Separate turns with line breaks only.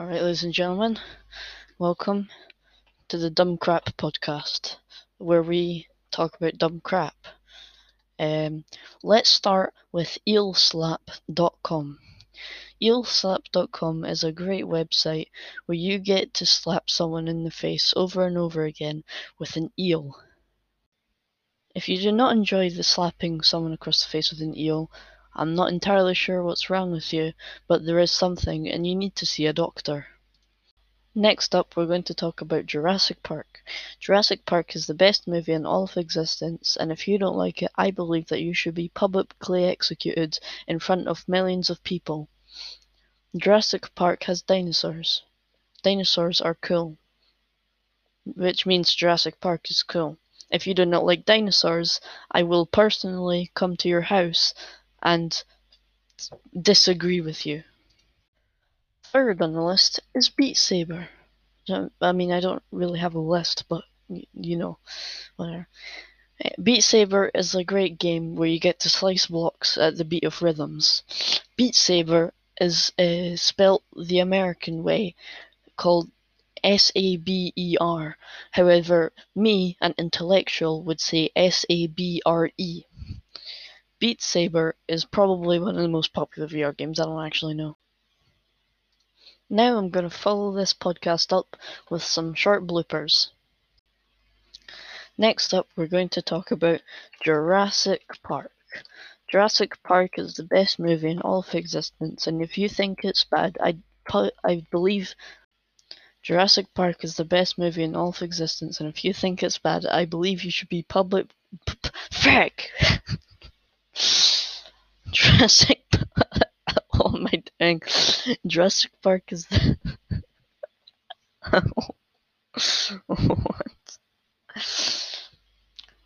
Alright, ladies and gentlemen, welcome to the Dumb Crap podcast, where we talk about dumb crap. Um, let's start with eelslap.com. Eelslap.com is a great website where you get to slap someone in the face over and over again with an eel. If you do not enjoy the slapping someone across the face with an eel, I'm not entirely sure what's wrong with you, but there is something and you need to see a doctor. Next up, we're going to talk about Jurassic Park. Jurassic Park is the best movie in all of existence, and if you don't like it, I believe that you should be publicly executed in front of millions of people. Jurassic Park has dinosaurs. Dinosaurs are cool, which means Jurassic Park is cool. If you do not like dinosaurs, I will personally come to your house and disagree with you. Third on the list is Beat Saber. I mean, I don't really have a list, but you know, whatever. Beat Saber is a great game where you get to slice blocks at the beat of rhythms. Beat Saber is uh, spelt the American way, called S A B E R. However, me, an intellectual, would say S A B R E. Beat Saber is probably one of the most popular VR games, I don't actually know. Now I'm going to follow this podcast up with some short bloopers. Next up, we're going to talk about Jurassic Park. Jurassic Park is the best movie in all of existence, and if you think it's bad, I, I believe Jurassic Park is the best movie in all of existence, and if you think it's bad, I believe you should be public. Frick! Jurassic what am I doing? Jurassic Park is the oh.